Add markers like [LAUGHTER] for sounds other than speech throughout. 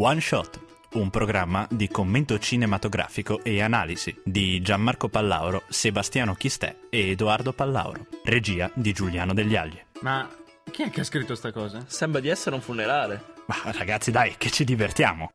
One Shot, un programma di commento cinematografico e analisi di Gianmarco Pallauro, Sebastiano Chistè e Edoardo Pallauro, regia di Giuliano Degli Agli. Ma chi è che ha scritto sta cosa? Sembra di essere un funerale. Ma ragazzi dai, che ci divertiamo!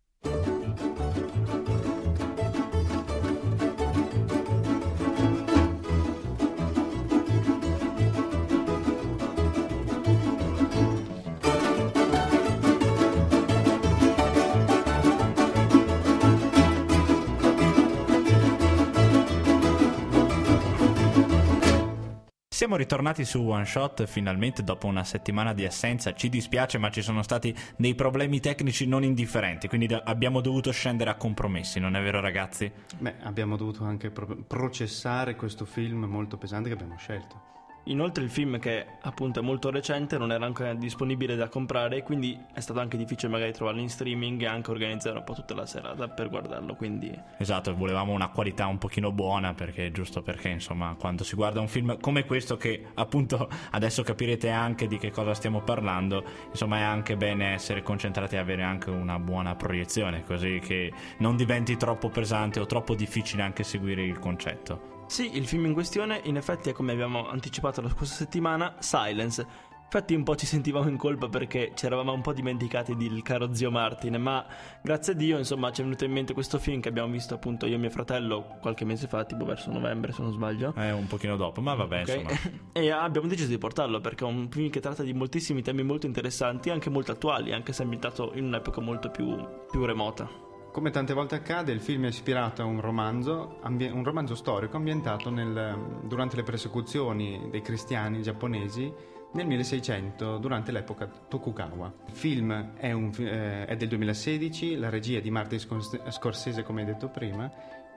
Siamo ritornati su One Shot finalmente dopo una settimana di assenza. Ci dispiace, ma ci sono stati dei problemi tecnici non indifferenti, quindi da- abbiamo dovuto scendere a compromessi, non è vero, ragazzi? Beh, abbiamo dovuto anche pro- processare questo film molto pesante che abbiamo scelto. Inoltre il film che appunto è molto recente non era ancora disponibile da comprare quindi è stato anche difficile magari trovarlo in streaming e anche organizzare un po' tutta la serata per guardarlo, quindi Esatto, volevamo una qualità un pochino buona perché giusto perché insomma quando si guarda un film come questo che appunto [LAUGHS] adesso capirete anche di che cosa stiamo parlando, insomma è anche bene essere concentrati e avere anche una buona proiezione così che non diventi troppo pesante o troppo difficile anche seguire il concetto. Sì, il film in questione in effetti è come abbiamo anticipato la scorsa settimana, Silence. Infatti un po' ci sentivamo in colpa perché ci eravamo un po' dimenticati del caro zio Martin, ma grazie a Dio insomma ci è venuto in mente questo film che abbiamo visto appunto io e mio fratello qualche mese fa, tipo verso novembre se non sbaglio. È un pochino dopo, ma vabbè Ok? insomma. [LAUGHS] e abbiamo deciso di portarlo perché è un film che tratta di moltissimi temi molto interessanti, anche molto attuali, anche se ambientato in un'epoca molto più, più remota. Come tante volte accade, il film è ispirato a un romanzo, ambie- un romanzo storico ambientato nel- durante le persecuzioni dei cristiani giapponesi nel 1600, durante l'epoca Tokugawa. Il film è, un eh, è del 2016, la regia è di Martin Scors- Scorsese, come detto prima,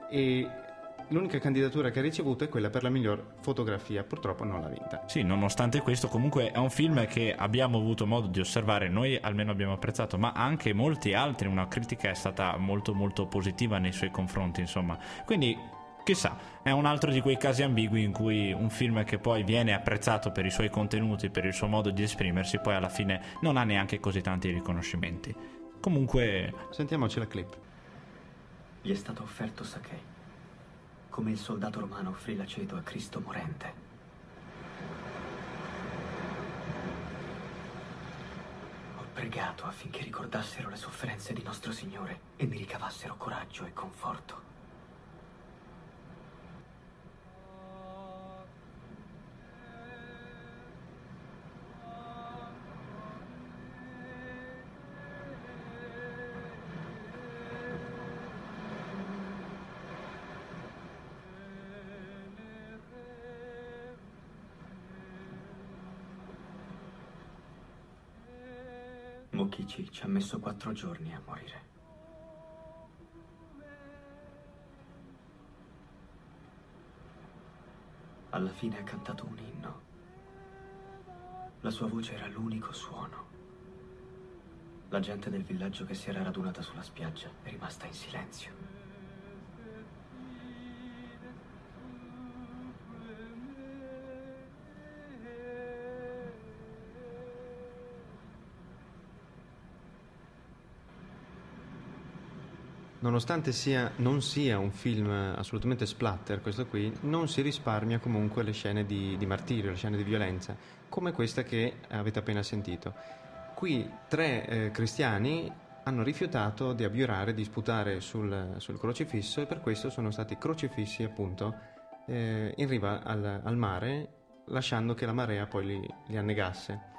e l'unica candidatura che ha ricevuto è quella per la miglior fotografia, purtroppo non l'ha vinta. Sì, nonostante questo, comunque è un film che abbiamo avuto modo di osservare, noi almeno abbiamo apprezzato, ma anche molti altri, una critica è stata molto molto positiva nei suoi confronti, insomma. Quindi, chissà, è un altro di quei casi ambigui in cui un film che poi viene apprezzato per i suoi contenuti, per il suo modo di esprimersi, poi alla fine non ha neanche così tanti riconoscimenti. Comunque, Sentiamoci la clip. Gli è stato offerto sake, come il soldato romano offrì l'aceto a Cristo morente. Ho pregato affinché ricordassero le sofferenze di nostro Signore e mi ricavassero coraggio e conforto. Ci ha messo quattro giorni a morire. Alla fine ha cantato un inno. La sua voce era l'unico suono. La gente del villaggio che si era radunata sulla spiaggia è rimasta in silenzio. Nonostante sia, non sia un film assolutamente splatter, questo qui, non si risparmia comunque le scene di, di martirio, le scene di violenza, come questa che avete appena sentito. Qui tre eh, cristiani hanno rifiutato di abiurare, di sputare sul, sul crocifisso e per questo sono stati crocifissi appunto eh, in riva al, al mare, lasciando che la marea poi li, li annegasse.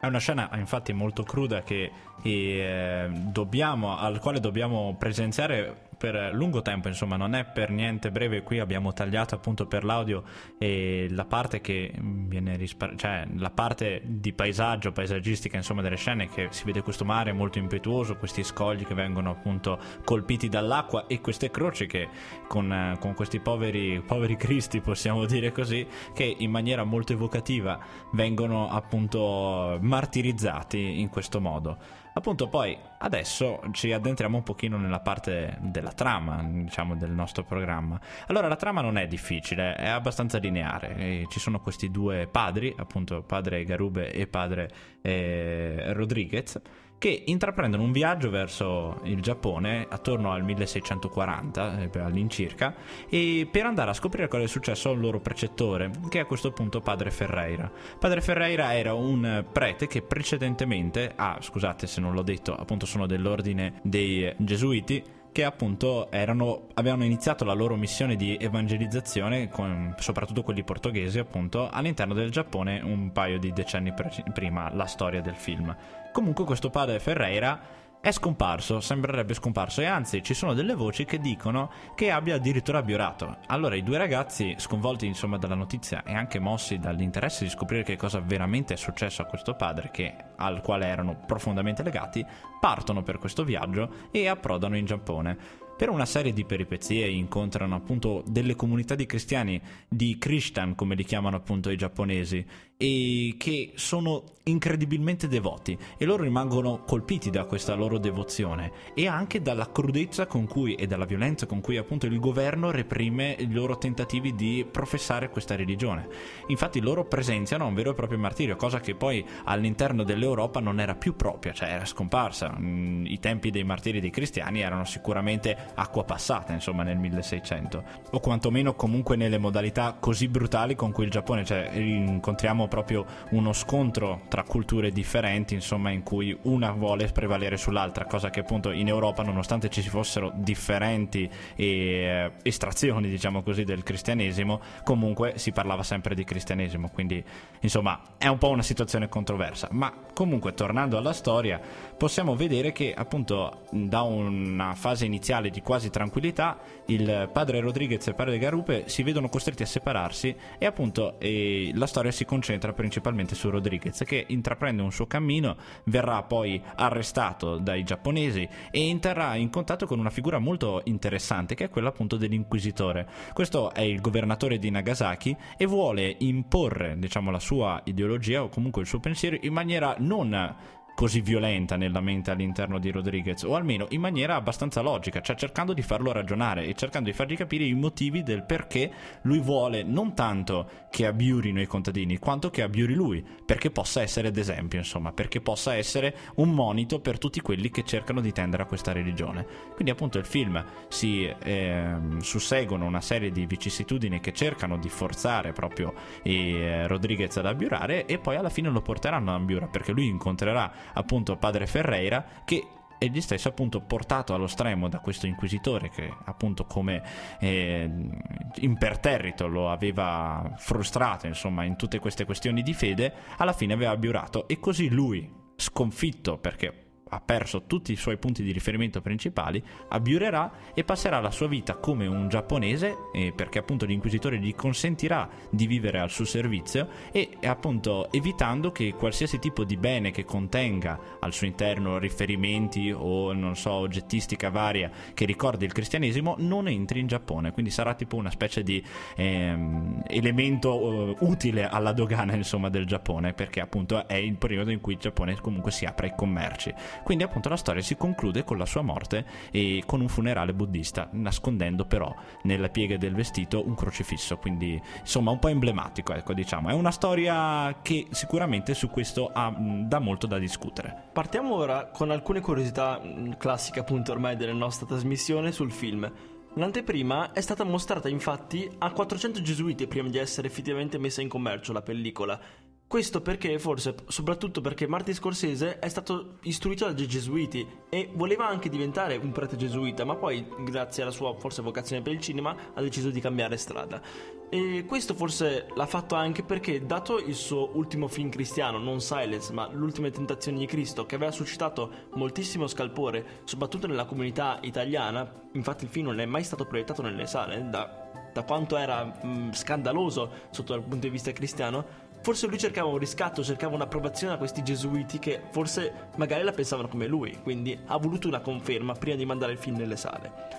È una scena infatti molto cruda che eh, dobbiamo, al quale dobbiamo presenziare per lungo tempo, insomma, non è per niente breve. Qui abbiamo tagliato appunto per l'audio e la parte che viene rispar- cioè la parte di paesaggio, paesaggistica, insomma, delle scene che si vede questo mare molto impetuoso, questi scogli che vengono appunto colpiti dall'acqua e queste croci che con, eh, con questi poveri, poveri cristi, possiamo dire così, che in maniera molto evocativa vengono appunto martirizzati in questo modo. Appunto, poi adesso ci addentriamo un pochino nella parte della trama, diciamo, del nostro programma. Allora, la trama non è difficile, è abbastanza lineare. Ci sono questi due padri, appunto, padre Garube e padre eh, Rodriguez, che intraprendono un viaggio verso il Giappone attorno al 1640 eh, all'incirca e per andare a scoprire cosa è successo al loro precettore che è a questo punto padre Ferreira. Padre Ferreira era un prete che precedentemente ah scusate se non l'ho detto appunto sono dell'ordine dei gesuiti che appunto erano, avevano iniziato la loro missione di evangelizzazione, con, soprattutto quelli portoghesi appunto, all'interno del Giappone un paio di decenni pre- prima la storia del film. Comunque questo padre Ferreira è scomparso, sembrerebbe scomparso e anzi ci sono delle voci che dicono che abbia addirittura abiurato. Allora i due ragazzi, sconvolti insomma dalla notizia e anche mossi dall'interesse di scoprire che cosa veramente è successo a questo padre che, al quale erano profondamente legati, partono per questo viaggio e approdano in Giappone per una serie di peripezie incontrano appunto delle comunità di cristiani, di Christian come li chiamano appunto i giapponesi, e che sono incredibilmente devoti e loro rimangono colpiti da questa loro devozione e anche dalla crudezza con cui e dalla violenza con cui appunto il governo reprime i loro tentativi di professare questa religione. Infatti loro presenziano un vero e proprio martirio, cosa che poi all'interno dell'Europa non era più propria, cioè era scomparsa. Mm, I tempi dei martiri dei cristiani erano sicuramente acqua passata, insomma, nel 1600, o quantomeno comunque nelle modalità così brutali con cui il Giappone, cioè incontriamo proprio uno scontro tra culture differenti, insomma, in cui una vuole prevalere sull'altra, cosa che appunto in Europa, nonostante ci fossero differenti eh, estrazioni, diciamo così, del cristianesimo, comunque si parlava sempre di cristianesimo, quindi insomma è un po' una situazione controversa, ma comunque tornando alla storia possiamo vedere che appunto da una fase iniziale di quasi tranquillità il padre Rodriguez e il padre Garupe si vedono costretti a separarsi e appunto eh, la storia si concentra principalmente su Rodriguez che intraprende un suo cammino, verrà poi arrestato dai giapponesi e entrerà in contatto con una figura molto interessante che è quella appunto dell'inquisitore. Questo è il governatore di Nagasaki e vuole imporre diciamo la sua ideologia o comunque il suo pensiero in maniera non così violenta nella mente all'interno di Rodriguez, o almeno in maniera abbastanza logica, cioè cercando di farlo ragionare e cercando di fargli capire i motivi del perché lui vuole non tanto che abbiurino i contadini, quanto che abbiuri lui, perché possa essere d'esempio, insomma, perché possa essere un monito per tutti quelli che cercano di tendere a questa religione. Quindi appunto il film si eh, susseguono una serie di vicissitudini che cercano di forzare proprio eh, Rodriguez ad abbiurare e poi alla fine lo porteranno a Ambiura perché lui incontrerà appunto padre Ferreira che egli stesso appunto portato allo stremo da questo inquisitore che appunto come eh, imperterrito lo aveva frustrato insomma in tutte queste questioni di fede alla fine aveva abbiurato e così lui sconfitto perché ha perso tutti i suoi punti di riferimento principali, abbiurerà e passerà la sua vita come un giapponese, eh, perché appunto l'inquisitore gli consentirà di vivere al suo servizio e appunto evitando che qualsiasi tipo di bene che contenga al suo interno riferimenti o non so oggettistica varia che ricordi il cristianesimo non entri in Giappone, quindi sarà tipo una specie di ehm, elemento uh, utile alla dogana insomma del Giappone, perché appunto è il periodo in cui il Giappone comunque si apre ai commerci. Quindi appunto la storia si conclude con la sua morte e con un funerale buddista, nascondendo però nella piega del vestito un crocifisso, quindi insomma un po' emblematico, ecco diciamo. È una storia che sicuramente su questo ha, dà molto da discutere. Partiamo ora con alcune curiosità classiche appunto ormai della nostra trasmissione sul film. L'anteprima è stata mostrata infatti a 400 gesuiti prima di essere effettivamente messa in commercio la pellicola questo perché, forse, soprattutto perché Martin Scorsese è stato istruito dai gesuiti e voleva anche diventare un prete gesuita, ma poi, grazie alla sua forse vocazione per il cinema, ha deciso di cambiare strada. E questo forse l'ha fatto anche perché, dato il suo ultimo film cristiano, non Silence, ma L'ultima tentazione di Cristo, che aveva suscitato moltissimo scalpore, soprattutto nella comunità italiana, infatti il film non è mai stato proiettato nelle sale, da, da quanto era mh, scandaloso sotto il punto di vista cristiano, Forse lui cercava un riscatto, cercava un'approvazione a questi gesuiti che forse magari la pensavano come lui, quindi ha voluto una conferma prima di mandare il film nelle sale.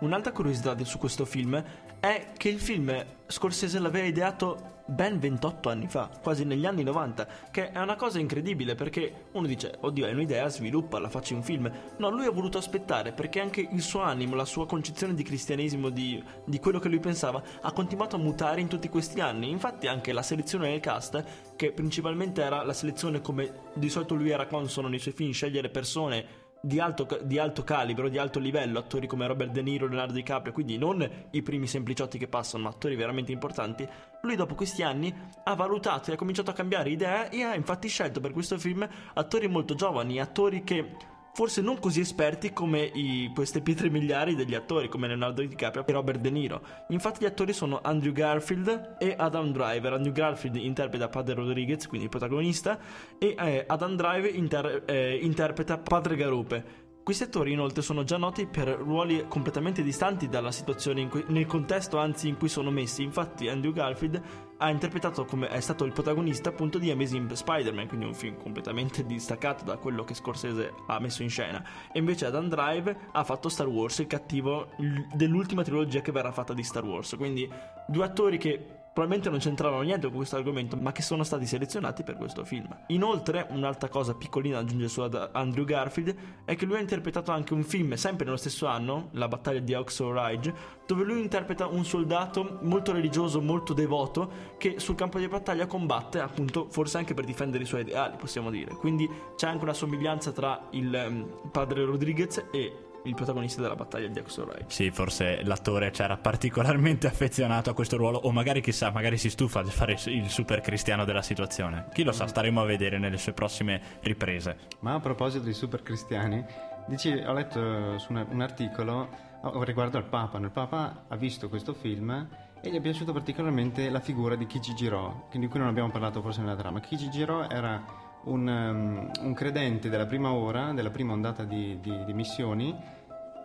un'altra curiosità su questo film è che il film Scorsese l'aveva ideato ben 28 anni fa, quasi negli anni 90, che è una cosa incredibile perché uno dice, oddio, hai un'idea, sviluppa, la facci un film. No, lui ha voluto aspettare perché anche il suo animo, la sua concezione di cristianesimo, di, di quello che lui pensava, ha continuato a mutare in tutti questi anni. Infatti anche la selezione del cast, che principalmente era la selezione come di solito lui era consono nei suoi film, scegliere persone di alto, di alto, calibro, di alto livello, attori come Robert De Niro, Leonardo DiCaprio, quindi non i primi sempliciotti che passano, ma attori veramente importanti, lui dopo questi anni ha valutato e ha cominciato a cambiare idea e ha infatti scelto per questo film attori molto giovani, attori che forse non così esperti come i, queste pietre miliari degli attori come Leonardo DiCaprio e Robert De Niro. Infatti gli attori sono Andrew Garfield e Adam Driver. Andrew Garfield interpreta Padre Rodriguez, quindi il protagonista, e eh, Adam Driver inter- eh, interpreta Padre Garupe. Questi attori inoltre sono già noti per ruoli completamente distanti dalla situazione cui, nel contesto anzi in cui sono messi. Infatti Andrew Garfield ha interpretato come è stato il protagonista appunto di Amazing Spider-Man, quindi un film completamente distaccato da quello che Scorsese ha messo in scena. E invece Adam Drive ha fatto Star Wars, il cattivo dell'ultima trilogia che verrà fatta di Star Wars. Quindi due attori che probabilmente non c'entravano niente con questo argomento, ma che sono stati selezionati per questo film. Inoltre, un'altra cosa piccolina da aggiungere su Andrew Garfield è che lui ha interpretato anche un film, sempre nello stesso anno, La battaglia di Oxo Ridge, dove lui interpreta un soldato molto religioso, molto devoto, che sul campo di battaglia combatte, appunto, forse anche per difendere i suoi ideali, possiamo dire. Quindi c'è anche una somiglianza tra il um, padre Rodriguez e il protagonista della battaglia di Axel Wright. Sì, forse l'attore c'era particolarmente affezionato a questo ruolo, o magari chissà, magari si stufa di fare il super cristiano della situazione. Chi lo sa, staremo a vedere nelle sue prossime riprese. Ma a proposito di super cristiani, dici, ho letto su un articolo oh, riguardo al Papa. Il Papa ha visto questo film e gli è piaciuta particolarmente la figura di Kichi Giro, di cui non abbiamo parlato forse nella trama. Kichi Giro era un, um, un, credente della prima ora, della prima ondata di, di, di, missioni,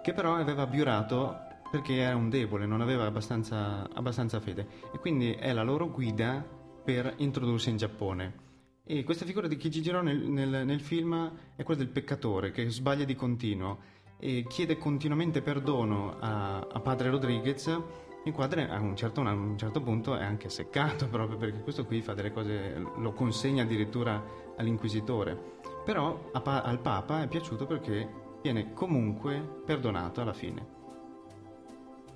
che però aveva abiurato perché era un debole, non aveva abbastanza, abbastanza fede. E quindi è la loro guida per introdursi in Giappone. E questa figura di Kijijiro nel, nel, nel film è quella del peccatore che sbaglia di continuo e chiede continuamente perdono a, a padre Rodriguez il quadro a un, certo, a un certo punto è anche seccato [LAUGHS] proprio perché questo qui fa delle cose, lo consegna addirittura all'inquisitore. Però al Papa è piaciuto perché viene comunque perdonato alla fine.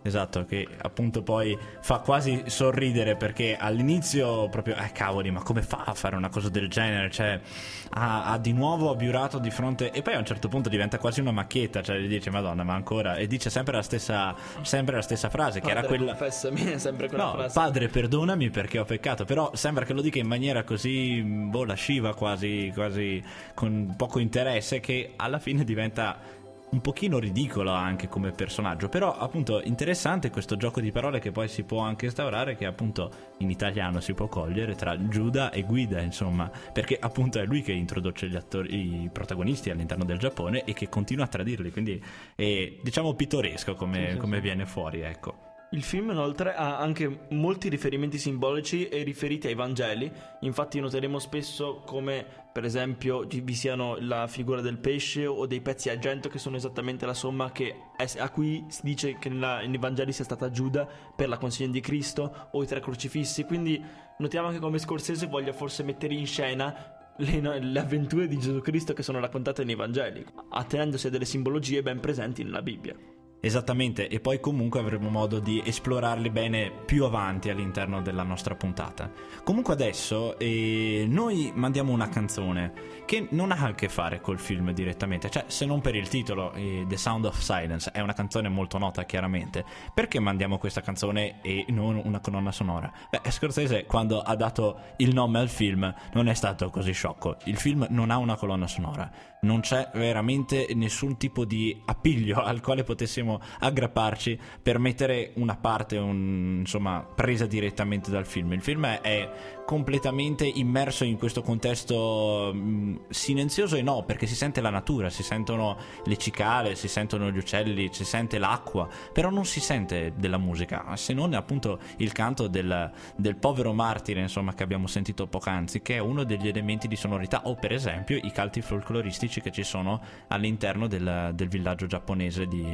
Esatto, che appunto poi fa quasi sorridere perché all'inizio proprio, eh cavoli, ma come fa a fare una cosa del genere? Cioè, ha, ha di nuovo abiurato di fronte e poi a un certo punto diventa quasi una macchietta, cioè gli dice Madonna, ma ancora e dice sempre la stessa, sempre la stessa frase padre, che era quella confessami, sempre quella no, frase. Padre, perdonami perché ho peccato, però sembra che lo dica in maniera così boh, lasciva quasi quasi con poco interesse che alla fine diventa un pochino ridicolo anche come personaggio, però appunto interessante questo gioco di parole che poi si può anche instaurare che appunto in italiano si può cogliere tra Giuda e Guida, insomma, perché appunto è lui che introduce gli attori, i protagonisti all'interno del Giappone e che continua a tradirli, quindi è diciamo pittoresco come, sì, sì, come sì. viene fuori, ecco. Il film inoltre ha anche molti riferimenti simbolici e riferiti ai Vangeli, infatti noteremo spesso come per esempio vi siano la figura del pesce o dei pezzi argento che sono esattamente la somma che, a cui si dice che nella, nei Vangeli sia stata Giuda per la consegna di Cristo o i tre crocifissi, quindi notiamo anche come Scorsese voglia forse mettere in scena le, le, avventure di Gesù Cristo che sono raccontate nei Vangeli, attenendosi a delle simbologie ben presenti nella Bibbia. Esattamente, e poi comunque avremo modo di esplorarli bene più avanti all'interno della nostra puntata. Comunque adesso eh, noi mandiamo una canzone che non ha a che fare col film direttamente, cioè se non per il titolo, eh, The Sound of Silence, è una canzone molto nota chiaramente. Perché mandiamo questa canzone e non una colonna sonora? Beh, Scorsese quando ha dato il nome al film non è stato così sciocco, il film non ha una colonna sonora non c'è veramente nessun tipo di appiglio [LAUGHS] al quale potessimo aggrapparci per mettere una parte, un, insomma, presa direttamente dal film. Il film è completamente immerso in questo contesto mh, mm, silenzioso e no, perché si sente la natura, si sentono le cicale, si sentono gli uccelli, si sente l'acqua, però non si sente della musica, se non appunto il canto del, del povero martire, insomma, che abbiamo sentito poc'anzi, che è uno degli elementi di sonorità, o per esempio i canti folcloristici che ci sono all'interno del, del villaggio giapponese di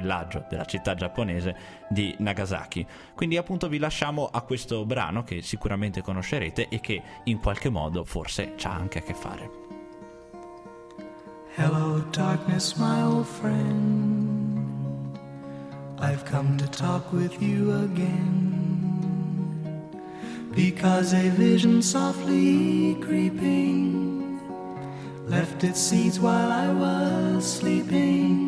villaggio della città giapponese di Nagasaki. Quindi appunto vi lasciamo a questo brano che sicuramente conoscerete e che in qualche modo forse c'ha anche a che fare. Hello, darkness, my old friend. I've come to talk with you again. Because a vision softly creeping left its seeds while I was sleeping.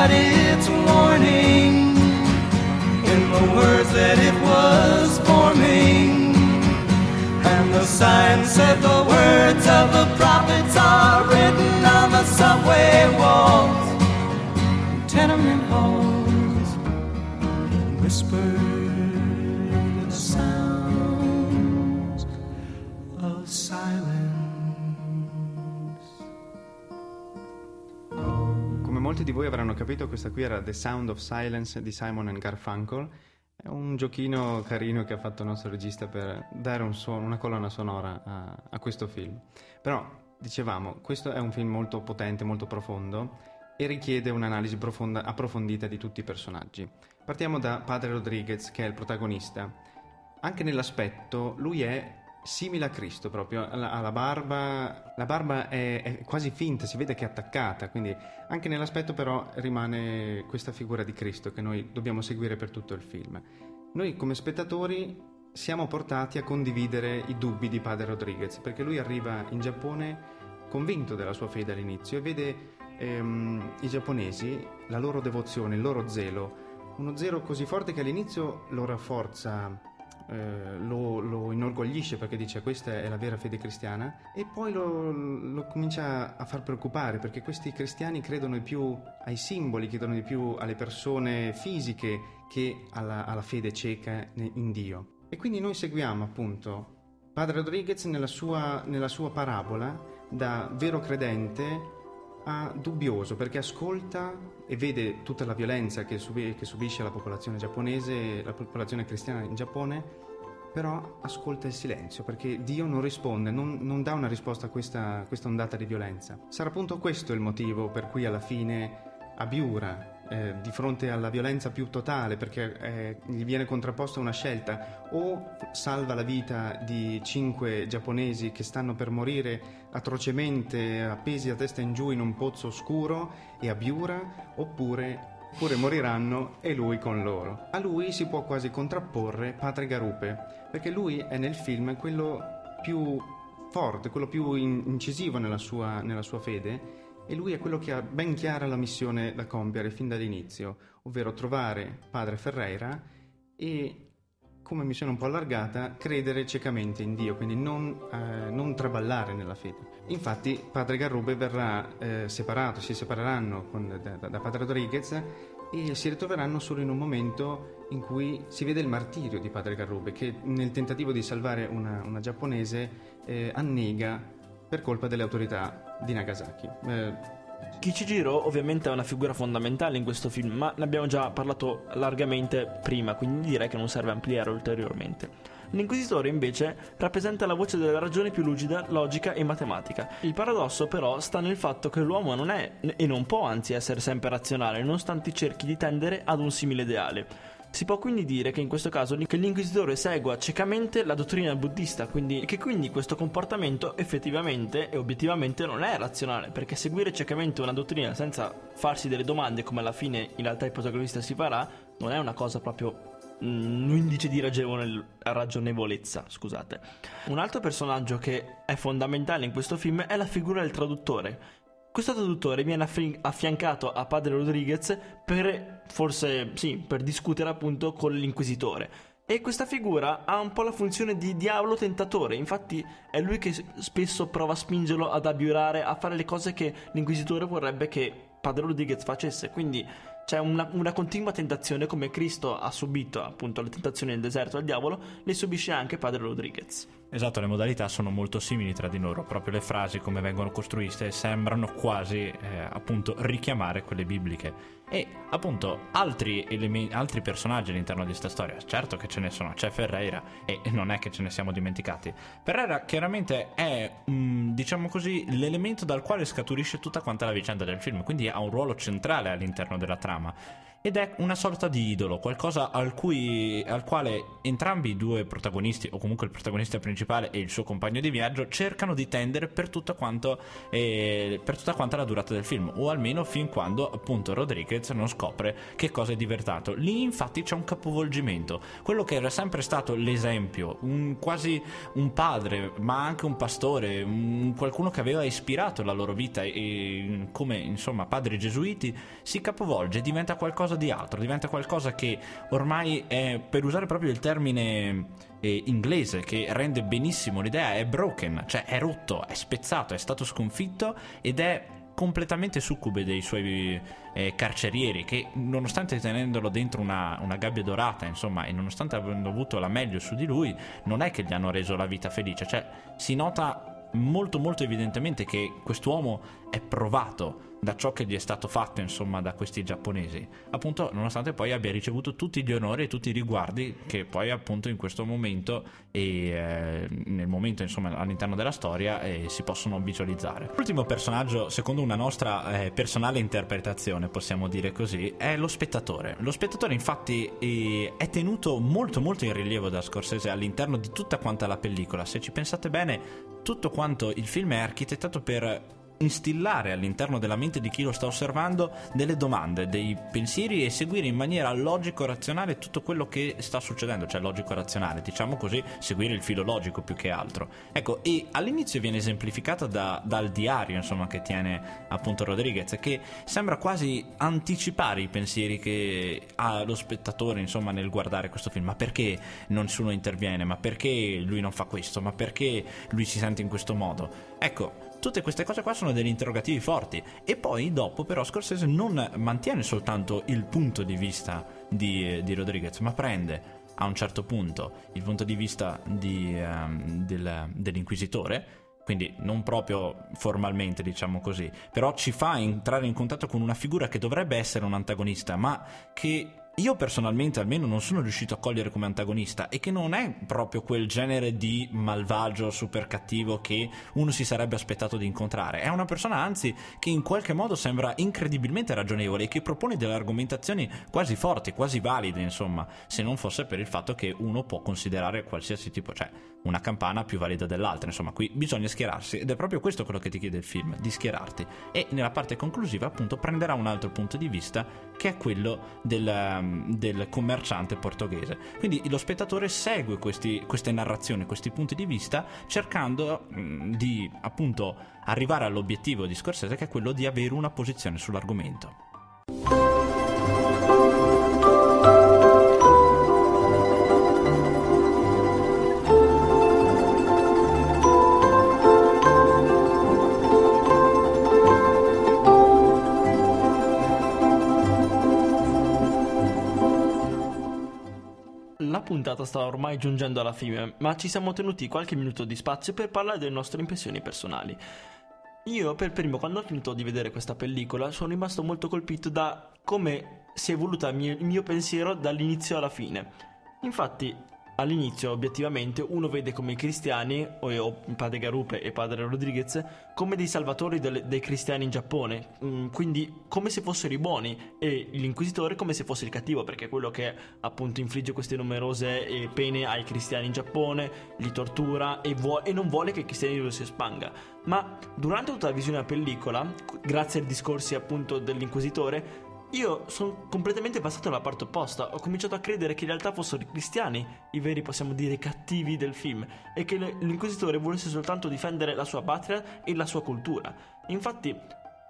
about it. Capito, questa qui era The Sound of Silence di Simon Garfunkel. È un giochino carino che ha fatto il nostro regista per dare un suono, una colonna sonora a, a questo film. Però, dicevamo, questo è un film molto potente, molto profondo e richiede un'analisi profonda, approfondita di tutti i personaggi. Partiamo da Padre Rodriguez, che è il protagonista. Anche nell'aspetto, lui è simile a Cristo proprio, ha la, barba, la barba è, è quasi finta, si vede che è attaccata, quindi anche nell'aspetto però rimane questa figura di Cristo che noi dobbiamo seguire per tutto il film. Noi come spettatori siamo portati a condividere i dubbi di Padre Rodriguez, perché lui arriva in Giappone convinto della sua fede all'inizio e vede ehm, i giapponesi, la loro devozione, il loro zelo, uno zelo così forte che all'inizio lo rafforza eh, lo, lo, inorgoglisce perché dice questa è la vera fede cristiana e poi lo, lo, comincia a far preoccupare perché questi cristiani credono di più ai simboli, credono di più alle persone fisiche che alla, alla fede cieca in Dio. E quindi noi seguiamo appunto Padre Rodriguez nella sua, nella sua parabola da vero credente a dubbioso perché ascolta e vede tutta la violenza che, subi- che, subisce la popolazione giapponese, la popolazione cristiana in Giappone, però ascolta il silenzio perché Dio non risponde, non, non dà una risposta a questa, questa, ondata di violenza. Sarà appunto questo il motivo per cui alla fine abiura eh, di fronte alla violenza più totale perché eh, gli viene contrapposta una scelta o salva la vita di cinque giapponesi che stanno per morire atrocemente appesi a testa in giù in un pozzo oscuro e a Biura oppure oppure moriranno e lui con loro. A lui si può quasi contrapporre Padre Garupe, perché lui è nel film quello più forte, quello più in- incisivo nella sua, nella sua fede e lui è quello che ha ben chiara la missione da compiere fin dall'inizio, ovvero trovare padre Ferreira e, come missione un po' allargata, credere ciecamente in Dio, quindi non, eh, non traballare nella fede. Infatti padre Garrube verrà eh, separato, si separeranno con- da, da padre Rodriguez e si ritroveranno solo in un momento in cui si vede il martirio di padre Garrube che nel tentativo di salvare una, una giapponese eh, annega per colpa delle autorità di Nagasaki. Eh, Kichijiro ovviamente è una figura fondamentale in questo film, ma ne abbiamo già parlato largamente prima, quindi direi che non serve ampliare ulteriormente. L'inquisitore invece rappresenta la voce della ragione più lucida, logica e matematica. Il paradosso però sta nel fatto che l'uomo non è e non può anzi essere sempre razionale, nonostante cerchi di tendere ad un simile ideale. Si può quindi dire che in questo caso che l'inquisitore segua ciecamente la dottrina buddista, quindi, che quindi questo comportamento effettivamente e obiettivamente non è razionale, perché seguire ciecamente una dottrina senza farsi delle domande come alla fine in realtà il protagonista si farà, non è una cosa proprio mm, un indice di ragione- ragionevolezza, scusate. Un altro personaggio che è fondamentale in questo film è la figura del traduttore. Questo traduttore viene affi- affiancato a padre Rodriguez per forse sì, per discutere appunto con l'inquisitore. E questa figura ha un po' la funzione di diavolo tentatore, infatti è lui che spesso prova a spingerlo ad abiurare, a fare le cose che l'inquisitore vorrebbe che padre Rodriguez facesse. Quindi c'è una, una continua tentazione come Cristo ha subito appunto le tentazioni nel deserto al diavolo, le subisce anche padre Rodriguez. Esatto, le modalità sono molto simili tra di loro, proprio le frasi come vengono costruite sembrano quasi eh, appunto richiamare quelle bibliche. E appunto altri, elemen- altri personaggi all'interno di questa storia, certo che ce ne sono, c'è Ferreira e non è che ce ne siamo dimenticati. Ferreira chiaramente è, mm, diciamo così, l'elemento dal quale scaturisce tutta quanta la vicenda del film, quindi ha un ruolo centrale all'interno della trama. Ed è una sorta di idolo, qualcosa al, cui, al quale entrambi i due protagonisti, o comunque il protagonista principale e il suo compagno di viaggio, cercano di tendere per, tutto quanto, eh, per tutta quanta la durata del film, o almeno fin quando appunto Rodriguez non scopre che cosa è divertato. Lì infatti c'è un capovolgimento, quello che era sempre stato l'esempio, un, quasi un padre, ma anche un pastore, un- qualcuno che aveva ispirato la loro vita e come insomma padri gesuiti, si capovolge, diventa qualcosa di altro, diventa qualcosa che ormai è, per usare proprio il termine eh, inglese che rende benissimo l'idea, è broken, cioè è rotto, è spezzato, è stato sconfitto ed è completamente succube dei suoi eh, carcerieri che nonostante tenendolo dentro una, una gabbia dorata insomma e nonostante avendo avuto la meglio su di lui non è che gli hanno reso la vita felice. Cioè si nota molto molto evidentemente che quest'uomo è provato da ciò che gli è stato fatto insomma da questi giapponesi. Appunto nonostante poi abbia ricevuto tutti gli onori e tutti i riguardi che poi appunto in questo momento e eh, nel momento insomma all'interno della storia eh, si possono visualizzare. L'ultimo personaggio secondo una nostra eh, personale interpretazione possiamo dire così è lo spettatore. Lo spettatore infatti è tenuto molto molto in rilievo da Scorsese all'interno di tutta quanta la pellicola. Se ci pensate bene tutto quanto il film è architettato per instillare all'interno della mente di chi lo sta osservando delle domande, dei pensieri e seguire in maniera logico-razionale tutto quello che sta succedendo, cioè logico-razionale, diciamo così, seguire il filo logico più che altro. Ecco, e all'inizio viene esemplificata da- dal diario, insomma, che tiene appunto Rodriguez, che sembra quasi anticipare i pensieri che ha lo spettatore, insomma, nel guardare questo film. Ma perché nessuno interviene? Ma perché lui non fa questo? Ma perché lui si sente in questo modo? Ecco, Tutte queste cose qua sono degli interrogativi forti. E poi dopo però Scorsese non mantiene soltanto il punto di vista di, di Rodriguez, ma prende a un certo punto il punto di vista di, ehm, del- dell'inquisitore, quindi non proprio formalmente diciamo così, però ci fa entrare in contatto con una figura che dovrebbe essere un antagonista, ma che io personalmente almeno non sono riuscito a cogliere come antagonista e che non è proprio quel genere di malvagio super cattivo che uno si sarebbe aspettato di incontrare. È una persona anzi che in qualche modo sembra incredibilmente ragionevole e che propone delle argomentazioni quasi forti, quasi valide, insomma, se non fosse per il fatto che uno può considerare qualsiasi tipo, cioè una campana più valida dell'altra, insomma, qui bisogna schierarsi ed è proprio questo quello che ti chiede il film, di schierarti. E nella parte conclusiva, appunto, prenderà un altro punto di vista che è quello del, um, del commerciante portoghese. Quindi lo spettatore segue questi, queste narrazioni, questi punti di vista, cercando mh, mm, di appunto arrivare all'obiettivo di Scorsese, che è quello di avere una posizione sull'argomento. Puntata sta ormai giungendo alla fine, ma ci siamo tenuti qualche minuto di spazio per parlare delle nostre impressioni personali. Io per primo, quando ho finito di vedere questa pellicola, sono rimasto molto colpito da come si è evoluta il mio, pensiero dall'inizio alla fine. Infatti, all'inizio obiettivamente uno vede come i cristiani, o padre Garupe e padre Rodriguez, come dei salvatori delle, dei cristiani in Giappone, mm, quindi come se fossero i buoni e l'inquisitore come se fosse il cattivo, perché è quello che appunto infligge queste numerose eh, pene ai cristiani in Giappone, li tortura e, vuo- e non vuole che il cristianesimo si espanga. Ma durante tutta la visione della pellicola, grazie ai discorsi appunto dell'inquisitore, io sono completamente passato alla parte opposta. Ho cominciato a credere che in realtà fossero i cristiani i veri, possiamo dire, cattivi del film e che l'inquisitore volesse soltanto difendere la sua patria e la sua cultura. Infatti,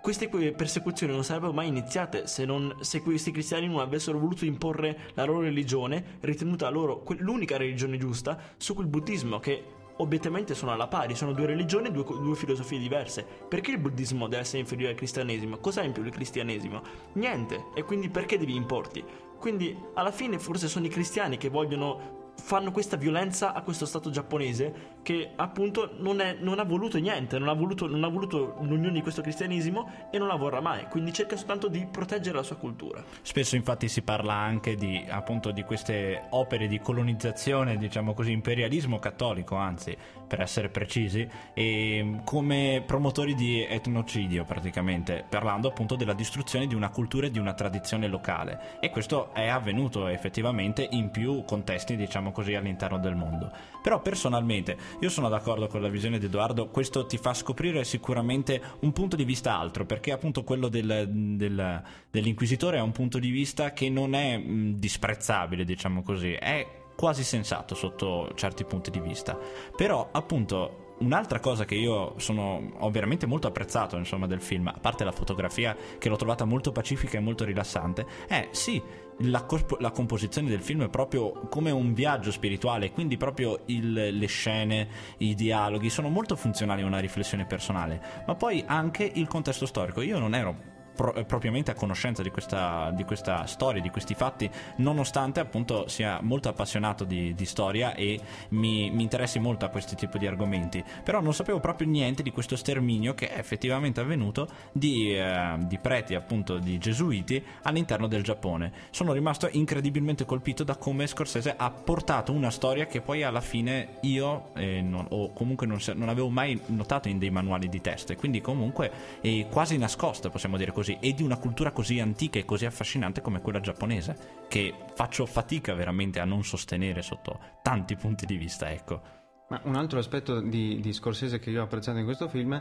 queste persecuzioni non sarebbero mai iniziate se, non, se, questi cristiani non avessero voluto imporre la loro religione, ritenuta loro l'unica religione giusta, su quel buddismo che obiettivamente sono alla pari, sono due religioni, due, due filosofie diverse. Perché il buddismo deve essere inferiore al cristianesimo? Cos'ha in più il cristianesimo? Niente, e quindi perché devi importi? Quindi alla fine forse sono i cristiani che vogliono fanno questa violenza a questo Stato giapponese che appunto non, è, non ha voluto niente, non ha voluto, non ha voluto, l'unione di questo cristianesimo e non la vorrà mai, quindi cerca soltanto di proteggere la sua cultura. Spesso infatti si parla anche di, appunto, di queste opere di colonizzazione, diciamo così, imperialismo cattolico, anzi, per essere precisi, e come promotori di etnocidio praticamente, parlando appunto della distruzione di una cultura e di una tradizione locale. E questo è avvenuto effettivamente in più contesti, diciamo così, all'interno del mondo. Però personalmente io sono d'accordo con la visione di Edoardo, questo ti fa scoprire sicuramente un punto di vista altro, perché appunto quello del, del, dell'inquisitore è un punto di vista che non è mh, disprezzabile, diciamo così, è quasi sensato sotto certi punti di vista. Però appunto un'altra cosa che io sono, ho veramente molto apprezzato insomma, del film, a parte la fotografia che l'ho trovata molto pacifica e molto rilassante, è sì, la, la composizione del film è proprio come un viaggio spirituale, quindi proprio il, le scene, i dialoghi sono molto funzionali a una riflessione personale, ma poi anche il contesto storico. Io non ero pro- eh, propriamente a conoscenza di questa, di questa, storia, di questi fatti, nonostante appunto sia molto appassionato di, di storia e mi, mi, interessi molto a questi tipi di argomenti. Però non sapevo proprio niente di questo sterminio che è effettivamente avvenuto di, eh, di preti, appunto di gesuiti all'interno del Giappone. Sono rimasto incredibilmente colpito da come Scorsese ha portato una storia che poi alla fine io, eh, non, o comunque non, non, avevo mai notato in dei manuali di testo, e quindi comunque è quasi nascosta, possiamo dire così così e di una cultura così antica e così affascinante come quella giapponese, che faccio fatica veramente a non sostenere sotto tanti punti di vista, ecco. Ma un altro aspetto di, di Scorsese che io ho apprezzato in questo film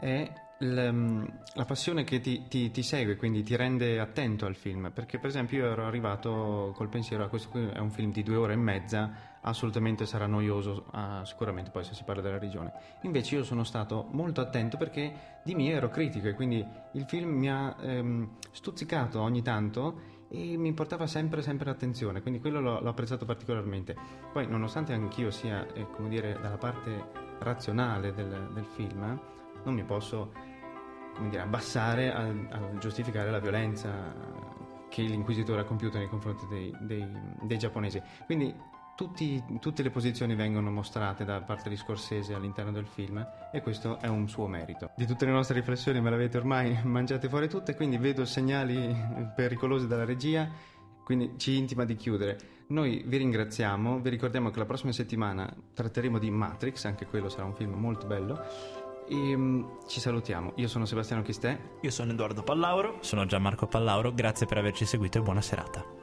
è la passione che ti, ti, ti, segue, quindi ti rende attento al film. Perché, per esempio, io ero arrivato col pensiero: a ah, questo qui è un film di due ore e mezza, assolutamente sarà noioso, ah, sicuramente poi se si parla della regione. Invece, io sono stato molto attento perché di me ero critico e quindi il film mi ha ehm, stuzzicato ogni tanto e mi portava sempre, sempre attenzione, quindi quello l'ho, l'ho apprezzato particolarmente. Poi, nonostante anch'io sia, eh, come dire, dalla parte razionale del, del film, non mi posso dire, abbassare a, a, giustificare la violenza che l'inquisitore ha compiuto nei confronti dei, dei, dei giapponesi. Quindi tutti, tutte le posizioni vengono mostrate da parte di Scorsese all'interno del film e questo è un suo merito. Di tutte le nostre riflessioni me le avete ormai [LAUGHS] mangiate fuori tutte, quindi vedo segnali pericolosi dalla regia quindi ci intima di chiudere. Noi vi ringraziamo, vi ricordiamo che la prossima settimana tratteremo di Matrix, anche quello sarà un film molto bello. E mm, ci salutiamo. Io sono Sebastiano Chistè. Io sono Edoardo Pallauro. Sono Gianmarco Pallauro, grazie per averci seguito e buona serata.